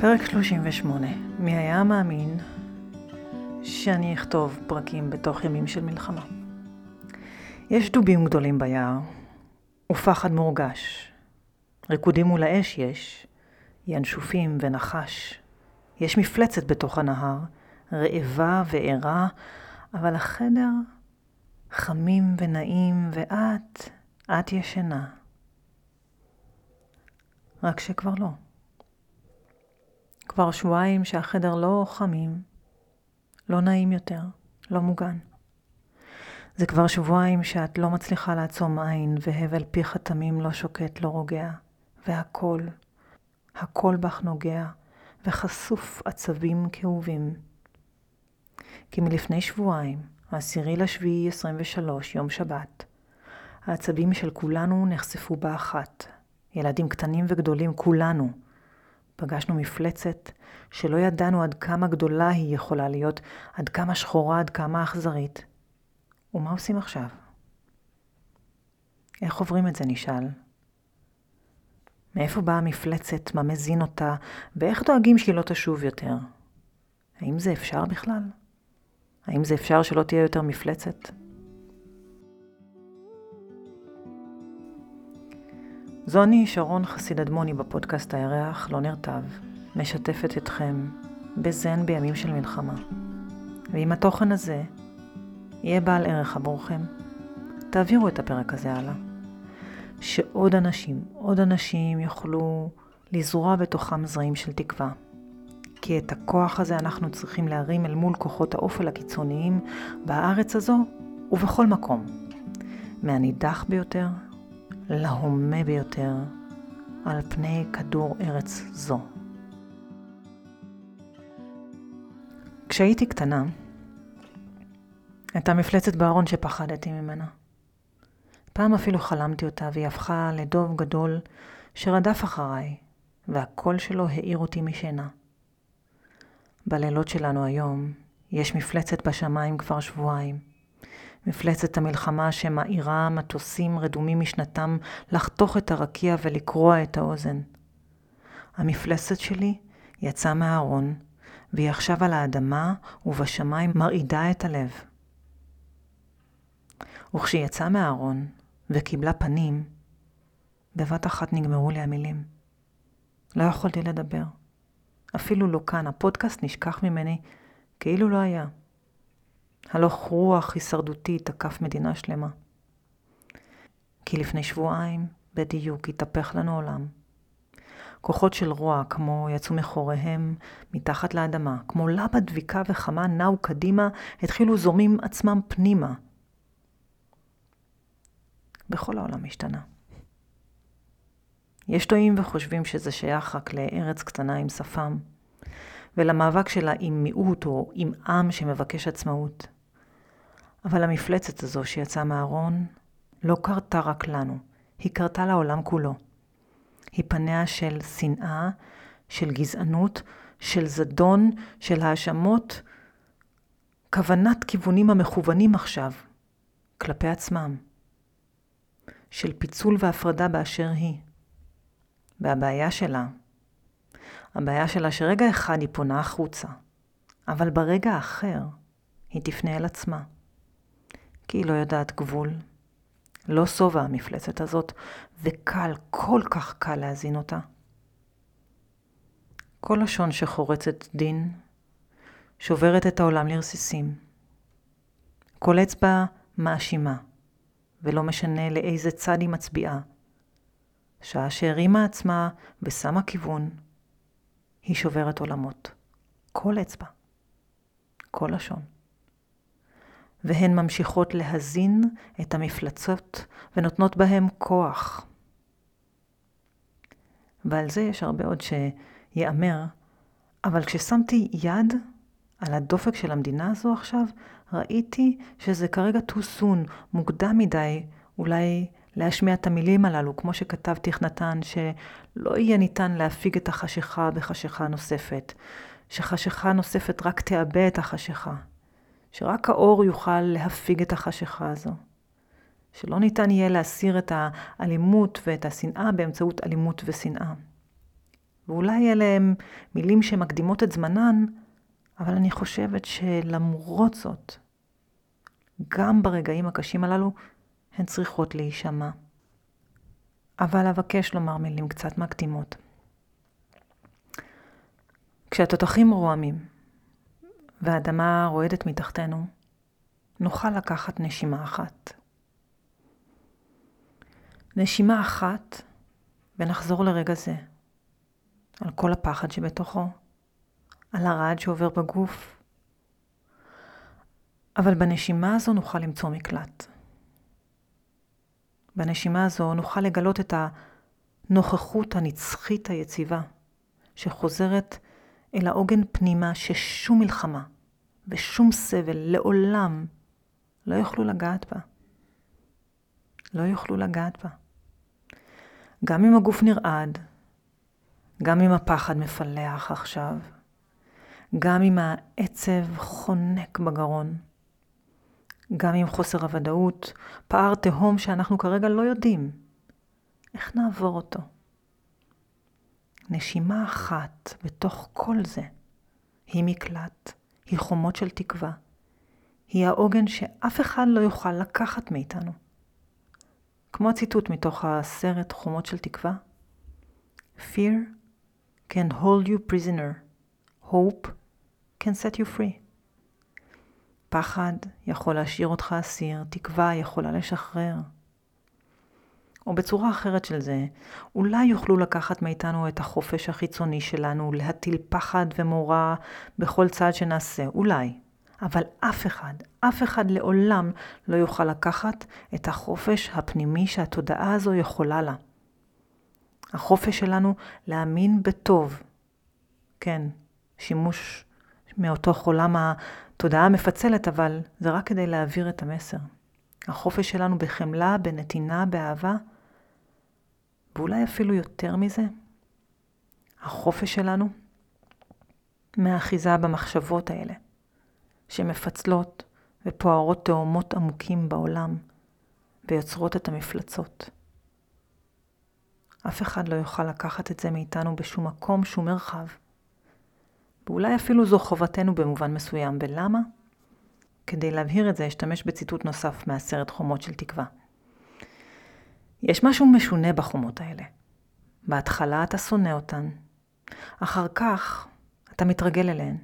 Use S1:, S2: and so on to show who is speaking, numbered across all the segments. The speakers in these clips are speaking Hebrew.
S1: פרק 38. מי היה מאמין שאני אכתוב פרקים בתוך ימים של מלחמה? יש דובים גדולים ביער, ופחד מורגש. ריקודים מול האש יש, ינשופים ונחש. יש מפלצת בתוך הנהר, רעבה וערה, אבל החדר חמים ונעים, ואת, את ישנה. רק שכבר לא. כבר שבועיים שהחדר לא חמים, לא נעים יותר, לא מוגן. זה כבר שבועיים שאת לא מצליחה לעצום עין, והבל פיך תמים לא שוקט, לא רוגע, והכל, הכל בך נוגע, וחשוף עצבים כאובים. כי מלפני שבועיים, העשירי לשביעי 23, יום שבת, העצבים של כולנו נחשפו באחת. ילדים קטנים וגדולים, כולנו. פגשנו מפלצת שלא ידענו עד כמה גדולה היא יכולה להיות, עד כמה שחורה, עד כמה אכזרית. ומה עושים עכשיו? איך עוברים את זה, נשאל. מאיפה באה המפלצת, מה מזין אותה, ואיך דואגים שהיא לא תשוב יותר? האם זה אפשר בכלל? האם זה אפשר שלא תהיה יותר מפלצת? זו אני, שרון חסיד אדמוני בפודקאסט הירח לא נרטב, משתפת אתכם בזן בימים של מלחמה. ואם התוכן הזה יהיה בעל ערך עבורכם, תעבירו את הפרק הזה הלאה. שעוד אנשים, עוד אנשים יוכלו לזרוע בתוכם זרעים של תקווה. כי את הכוח הזה אנחנו צריכים להרים אל מול כוחות האופל הקיצוניים בארץ הזו ובכל מקום. מהנידח ביותר להומה ביותר על פני כדור ארץ זו. כשהייתי קטנה, הייתה מפלצת בארון שפחדתי ממנה. פעם אפילו חלמתי אותה והיא הפכה לדוב גדול שרדף אחריי, והקול שלו העיר אותי משינה. בלילות שלנו היום יש מפלצת בשמיים כבר שבועיים. מפלצת המלחמה שמאירה מטוסים רדומים משנתם לחתוך את הרקיע ולקרוע את האוזן. המפלצת שלי יצאה מהארון, והיא עכשיו על האדמה ובשמיים מרעידה את הלב. וכשהיא יצאה מהארון וקיבלה פנים, בבת אחת נגמרו לי המילים. לא יכולתי לדבר. אפילו לא כאן, הפודקאסט נשכח ממני כאילו לא היה. הלוך רוח הישרדותי תקף מדינה שלמה. כי לפני שבועיים, בדיוק, התהפך לנו עולם. כוחות של רוע, כמו יצאו מחוריהם מתחת לאדמה, כמו לבה דביקה וחמה נעו קדימה, התחילו זורמים עצמם פנימה. בכל העולם השתנה. יש טועים וחושבים שזה שייך רק לארץ קטנה עם שפם, ולמאבק שלה עם מיעוט או עם עם שמבקש עצמאות. אבל המפלצת הזו שיצאה מהארון לא קרתה רק לנו, היא קרתה לעולם כולו. היא פניה של שנאה, של גזענות, של זדון, של האשמות, כוונת כיוונים המכוונים עכשיו כלפי עצמם, של פיצול והפרדה באשר היא. והבעיה שלה, הבעיה שלה שרגע אחד היא פונה החוצה, אבל ברגע האחר היא תפנה אל עצמה. כי היא לא יודעת גבול. לא שובע המפלצת הזאת, וקל, כל כך קל להזין אותה. כל לשון שחורצת דין, שוברת את העולם לרסיסים. כל אצבע מאשימה, ולא משנה לאיזה צד היא מצביעה. שעה שהרימה עצמה ושמה כיוון, היא שוברת עולמות. כל אצבע. כל לשון. והן ממשיכות להזין את המפלצות ונותנות בהם כוח. ועל זה יש הרבה עוד שיאמר, אבל כששמתי יד על הדופק של המדינה הזו עכשיו, ראיתי שזה כרגע too soon, מוקדם מדי אולי להשמיע את המילים הללו, כמו שכתב תכנתן, שלא יהיה ניתן להפיג את החשיכה בחשיכה נוספת, שחשיכה נוספת רק תאבא את החשיכה. שרק האור יוכל להפיג את החשיכה הזו. שלא ניתן יהיה להסיר את האלימות ואת השנאה באמצעות אלימות ושנאה. ואולי אלה הם מילים שמקדימות את זמנן, אבל אני חושבת שלמרות זאת, גם ברגעים הקשים הללו, הן צריכות להישמע. אבל אבקש לומר מילים קצת מקדימות. כשהתותחים רועמים והאדמה רועדת מתחתנו, נוכל לקחת נשימה אחת. נשימה אחת ונחזור לרגע זה, על כל הפחד שבתוכו, על הרעד שעובר בגוף, אבל בנשימה הזו נוכל למצוא מקלט. בנשימה הזו נוכל לגלות את הנוכחות הנצחית היציבה, שחוזרת אל העוגן פנימה ששום מלחמה ושום סבל לעולם לא יוכלו לגעת בה. לא יוכלו לגעת בה. גם אם הגוף נרעד, גם אם הפחד מפלח עכשיו, גם אם העצב חונק בגרון, גם עם חוסר הוודאות, פער תהום שאנחנו כרגע לא יודעים. איך נעבור אותו? נשימה אחת בתוך כל זה היא מקלט, היא חומות של תקווה, היא העוגן שאף אחד לא יוכל לקחת מאיתנו. כמו הציטוט מתוך הסרט חומות של תקווה, Fear can hold you prisoner, hope can set you free. פחד יכול להשאיר אותך אסיר, תקווה יכולה לשחרר. או בצורה אחרת של זה, אולי יוכלו לקחת מאיתנו את החופש החיצוני שלנו, להטיל פחד ומורא בכל צעד שנעשה, אולי. אבל אף אחד, אף אחד לעולם לא יוכל לקחת את החופש הפנימי שהתודעה הזו יכולה לה. החופש שלנו להאמין בטוב. כן, שימוש מאותו חולם התודעה מפצלת, אבל זה רק כדי להעביר את המסר. החופש שלנו בחמלה, בנתינה, באהבה, ואולי אפילו יותר מזה, החופש שלנו מהאחיזה במחשבות האלה, שמפצלות ופוערות תאומות עמוקים בעולם ויוצרות את המפלצות. אף אחד לא יוכל לקחת את זה מאיתנו בשום מקום, שום מרחב. ואולי אפילו זו חובתנו במובן מסוים. ולמה? כדי להבהיר את זה, אשתמש בציטוט נוסף מהסרט חומות של תקווה. יש משהו משונה בחומות האלה. בהתחלה אתה שונא אותן, אחר כך אתה מתרגל אליהן.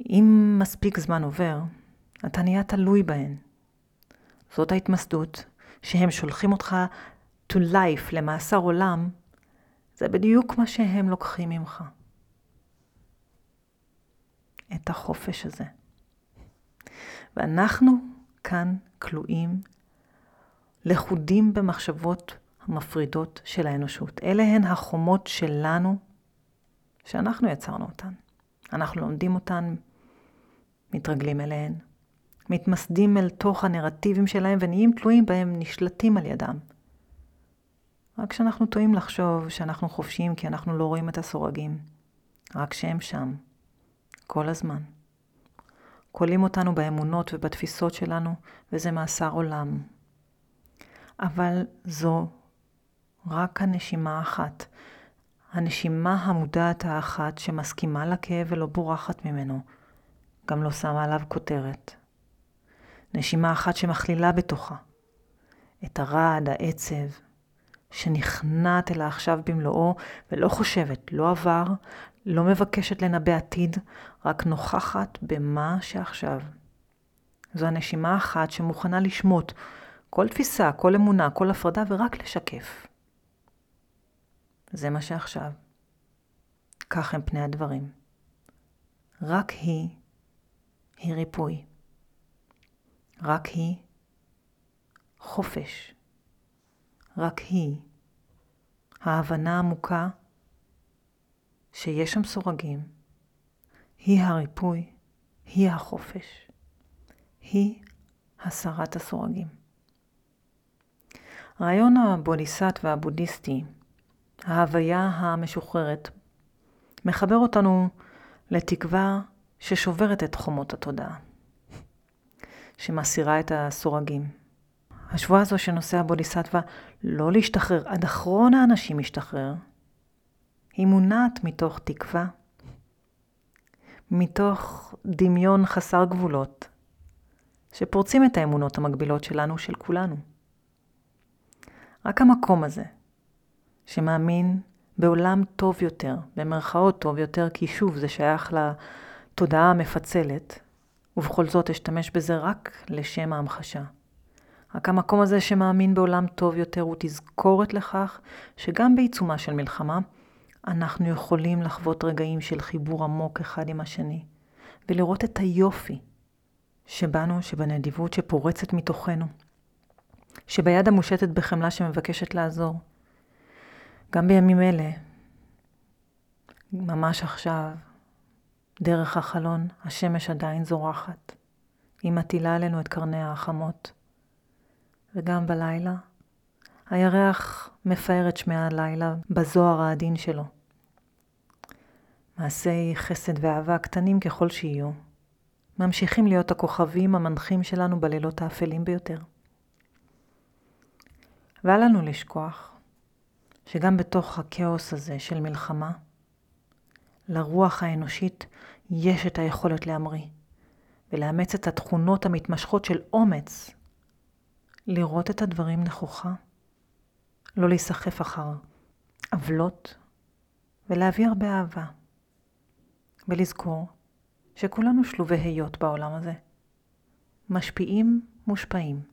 S1: אם מספיק זמן עובר, אתה נהיה תלוי בהן. זאת ההתמסדות, שהם שולחים אותך to life, למאסר עולם, זה בדיוק מה שהם לוקחים ממך. את החופש הזה. ואנחנו כאן כלואים, לכודים במחשבות המפרידות של האנושות. אלה הן החומות שלנו, שאנחנו יצרנו אותן. אנחנו לומדים אותן, מתרגלים אליהן, מתמסדים אל תוך הנרטיבים שלהם ונהיים תלויים בהם, נשלטים על ידם. רק כשאנחנו טועים לחשוב שאנחנו חופשיים כי אנחנו לא רואים את הסורגים, רק שהם שם, כל הזמן. כולאים אותנו באמונות ובתפיסות שלנו, וזה מאסר עולם. אבל זו רק הנשימה האחת, הנשימה המודעת האחת שמסכימה לכאב ולא בורחת ממנו, גם לא שמה עליו כותרת. נשימה אחת שמכלילה בתוכה את הרעד, העצב, שנכנעת אל העכשיו במלואו ולא חושבת, לא עבר, לא מבקשת לנבא עתיד, רק נוכחת במה שעכשיו. זו הנשימה האחת שמוכנה לשמוט כל תפיסה, כל אמונה, כל הפרדה, ורק לשקף. זה מה שעכשיו. כך הם פני הדברים. רק היא, היא ריפוי. רק היא, חופש. רק היא, ההבנה העמוקה שיש שם סורגים, היא הריפוי, היא החופש, היא הסרת הסורגים. רעיון הבודיסט והבודהיסטי, ההוויה המשוחררת, מחבר אותנו לתקווה ששוברת את חומות התודעה, שמסירה את הסורגים. השבועה הזו שנושא הבודיסטווה לא להשתחרר, עד אחרון האנשים משתחרר, היא מונעת מתוך תקווה, מתוך דמיון חסר גבולות, שפורצים את האמונות המקבילות שלנו, של כולנו. רק המקום הזה, שמאמין בעולם טוב יותר, במרכאות טוב יותר, כי שוב, זה שייך לתודעה המפצלת, ובכל זאת אשתמש בזה רק לשם ההמחשה. רק המקום הזה שמאמין בעולם טוב יותר הוא תזכורת לכך שגם בעיצומה של מלחמה, אנחנו יכולים לחוות רגעים של חיבור עמוק אחד עם השני, ולראות את היופי שבנו, שבנדיבות שפורצת מתוכנו, שביד המושטת בחמלה שמבקשת לעזור. גם בימים אלה, ממש עכשיו, דרך החלון, השמש עדיין זורחת. היא מטילה עלינו את קרניה החמות. וגם בלילה, הירח מפאר את שמי הלילה בזוהר העדין שלו. מעשי חסד ואהבה קטנים ככל שיהיו, ממשיכים להיות הכוכבים המנחים שלנו בלילות האפלים ביותר. ואל לנו לשכוח שגם בתוך הכאוס הזה של מלחמה, לרוח האנושית יש את היכולת להמריא ולאמץ את התכונות המתמשכות של אומץ, לראות את הדברים נכוחה, לא להיסחף אחר עוולות ולהביא הרבה אהבה, ולזכור שכולנו שלובי היות בעולם הזה, משפיעים, מושפעים.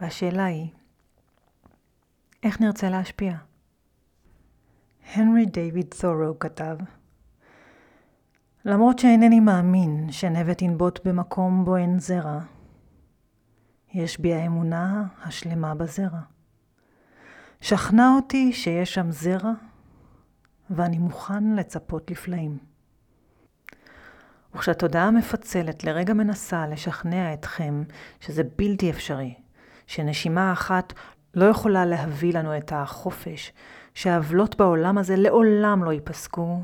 S1: והשאלה היא, איך נרצה להשפיע? הנרי דיוויד תורו כתב, למרות שאינני מאמין שנבט ינבוט במקום בו אין זרע, יש בי האמונה השלמה בזרע. שכנע אותי שיש שם זרע, ואני מוכן לצפות לפלאים. וכשהתודעה המפצלת לרגע מנסה לשכנע אתכם שזה בלתי אפשרי, שנשימה אחת לא יכולה להביא לנו את החופש, שהעוולות בעולם הזה לעולם לא ייפסקו,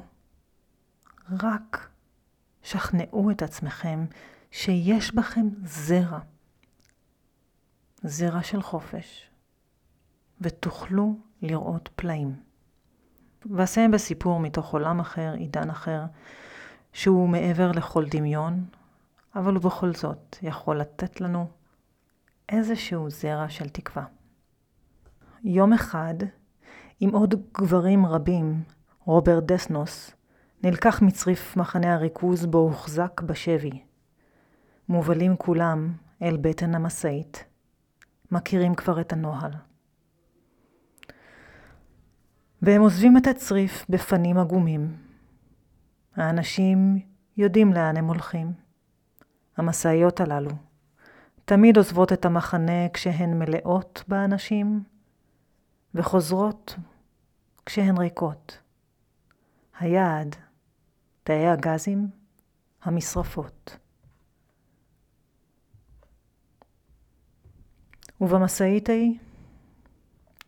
S1: רק שכנעו את עצמכם שיש בכם זרע, זרע של חופש, ותוכלו לראות פלאים. ואסיים בסיפור מתוך עולם אחר, עידן אחר, שהוא מעבר לכל דמיון, אבל הוא בכל זאת יכול לתת לנו איזשהו זרע של תקווה. יום אחד, עם עוד גברים רבים, רוברט דסנוס, נלקח מצריף מחנה הריכוז בו הוחזק בשבי. מובלים כולם אל בטן המשאית. מכירים כבר את הנוהל. והם עוזבים את הצריף בפנים עגומים. האנשים יודעים לאן הם הולכים. המשאיות הללו תמיד עוזבות את המחנה כשהן מלאות באנשים, וחוזרות כשהן ריקות. היעד, תאי הגזים, המשרפות. ובמשאית ההיא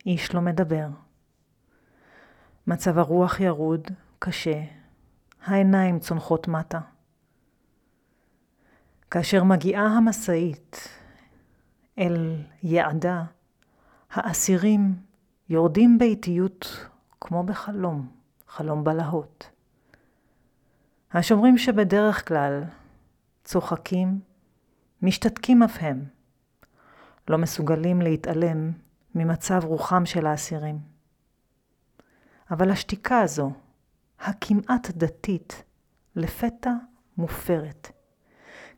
S1: איש לא מדבר. מצב הרוח ירוד, קשה, העיניים צונחות מטה. כאשר מגיעה המשאית אל יעדה, האסירים יורדים באיטיות כמו בחלום, חלום בלהות. השומרים שבדרך כלל צוחקים, משתתקים אף הם, לא מסוגלים להתעלם ממצב רוחם של האסירים. אבל השתיקה הזו, הכמעט דתית, לפתע מופרת.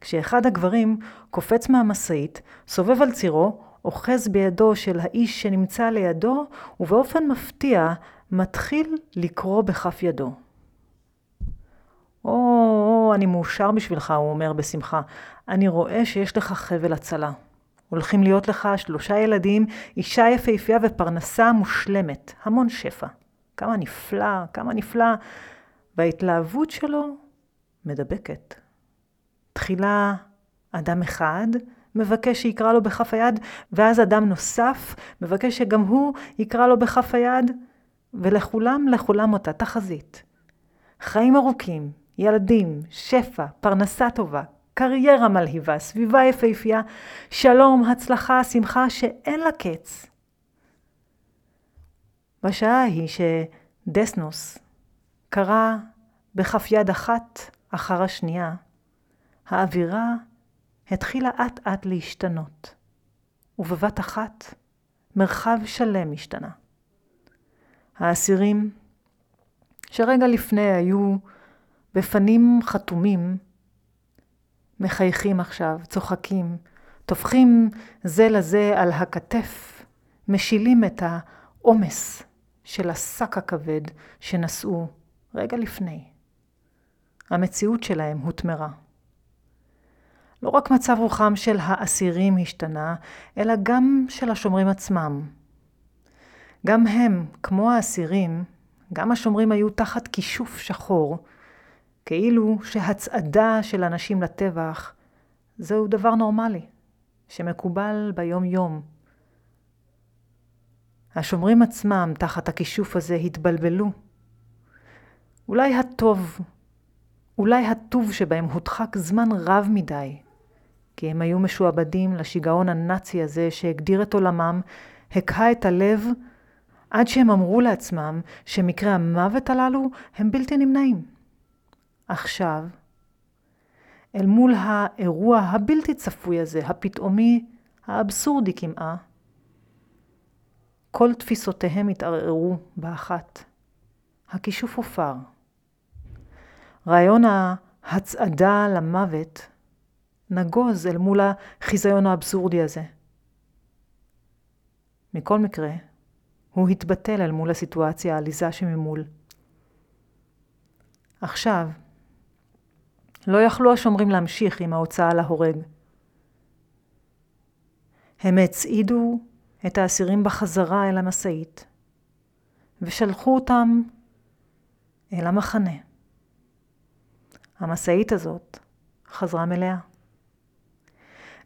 S1: כשאחד הגברים קופץ מהמשאית, סובב על צירו, אוחז בידו של האיש שנמצא לידו, ובאופן מפתיע מתחיל לקרוא בכף ידו. או, או, אני מאושר בשבילך, הוא אומר בשמחה. אני רואה שיש לך חבל הצלה. הולכים להיות לך שלושה ילדים, אישה יפהפייה ופרנסה מושלמת. המון שפע. כמה נפלא, כמה נפלא. וההתלהבות שלו מדבקת. תחילה אדם אחד מבקש שיקרא לו בכף היד, ואז אדם נוסף מבקש שגם הוא יקרא לו בכף היד, ולכולם, לכולם אותה תחזית. חיים ארוכים, ילדים, שפע, פרנסה טובה, קריירה מלהיבה, סביבה יפהפייה, שלום, הצלחה, שמחה שאין לה קץ. בשעה ההיא שדסנוס קרא בכף יד אחת אחר השנייה, האווירה התחילה אט אט להשתנות, ובבת אחת מרחב שלם השתנה. האסירים, שרגע לפני היו בפנים חתומים, מחייכים עכשיו, צוחקים, טופחים זה לזה על הכתף, משילים את העומס של השק הכבד שנשאו רגע לפני. המציאות שלהם הותמרה. לא רק מצב רוחם של האסירים השתנה, אלא גם של השומרים עצמם. גם הם, כמו האסירים, גם השומרים היו תחת כישוף שחור, כאילו שהצעדה של אנשים לטבח זהו דבר נורמלי, שמקובל ביום-יום. השומרים עצמם תחת הכישוף הזה התבלבלו. אולי הטוב, אולי הטוב שבהם הודחק זמן רב מדי, כי הם היו משועבדים לשיגעון הנאצי הזה שהגדיר את עולמם, הקהה את הלב, עד שהם אמרו לעצמם שמקרי המוות הללו הם בלתי נמנעים. עכשיו, אל מול האירוע הבלתי צפוי הזה, הפתאומי, האבסורדי כמעה, כל תפיסותיהם התערערו באחת. הכישוף הופר. רעיון ההצעדה למוות נגוז אל מול החיזיון האבסורדי הזה. מכל מקרה, הוא התבטל אל מול הסיטואציה העליזה שממול. עכשיו, לא יכלו השומרים להמשיך עם ההוצאה להורג. הם הצעידו את האסירים בחזרה אל המשאית, ושלחו אותם אל המחנה. המשאית הזאת חזרה מלאה.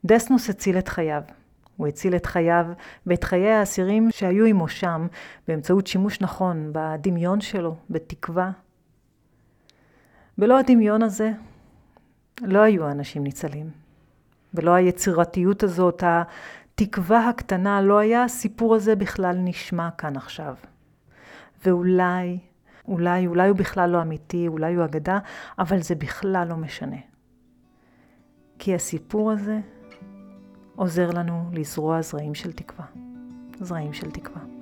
S1: דסנוס הציל את חייו. הוא הציל את חייו ואת חיי האסירים שהיו עמו שם באמצעות שימוש נכון בדמיון שלו, בתקווה. בלא הדמיון הזה לא היו האנשים ניצלים. ולא היצירתיות הזאת, התקווה הקטנה, לא היה הסיפור הזה בכלל נשמע כאן עכשיו. ואולי, אולי, אולי הוא בכלל לא אמיתי, אולי הוא אגדה, אבל זה בכלל לא משנה. כי הסיפור הזה עוזר לנו לזרוע זרעים של תקווה. זרעים של תקווה.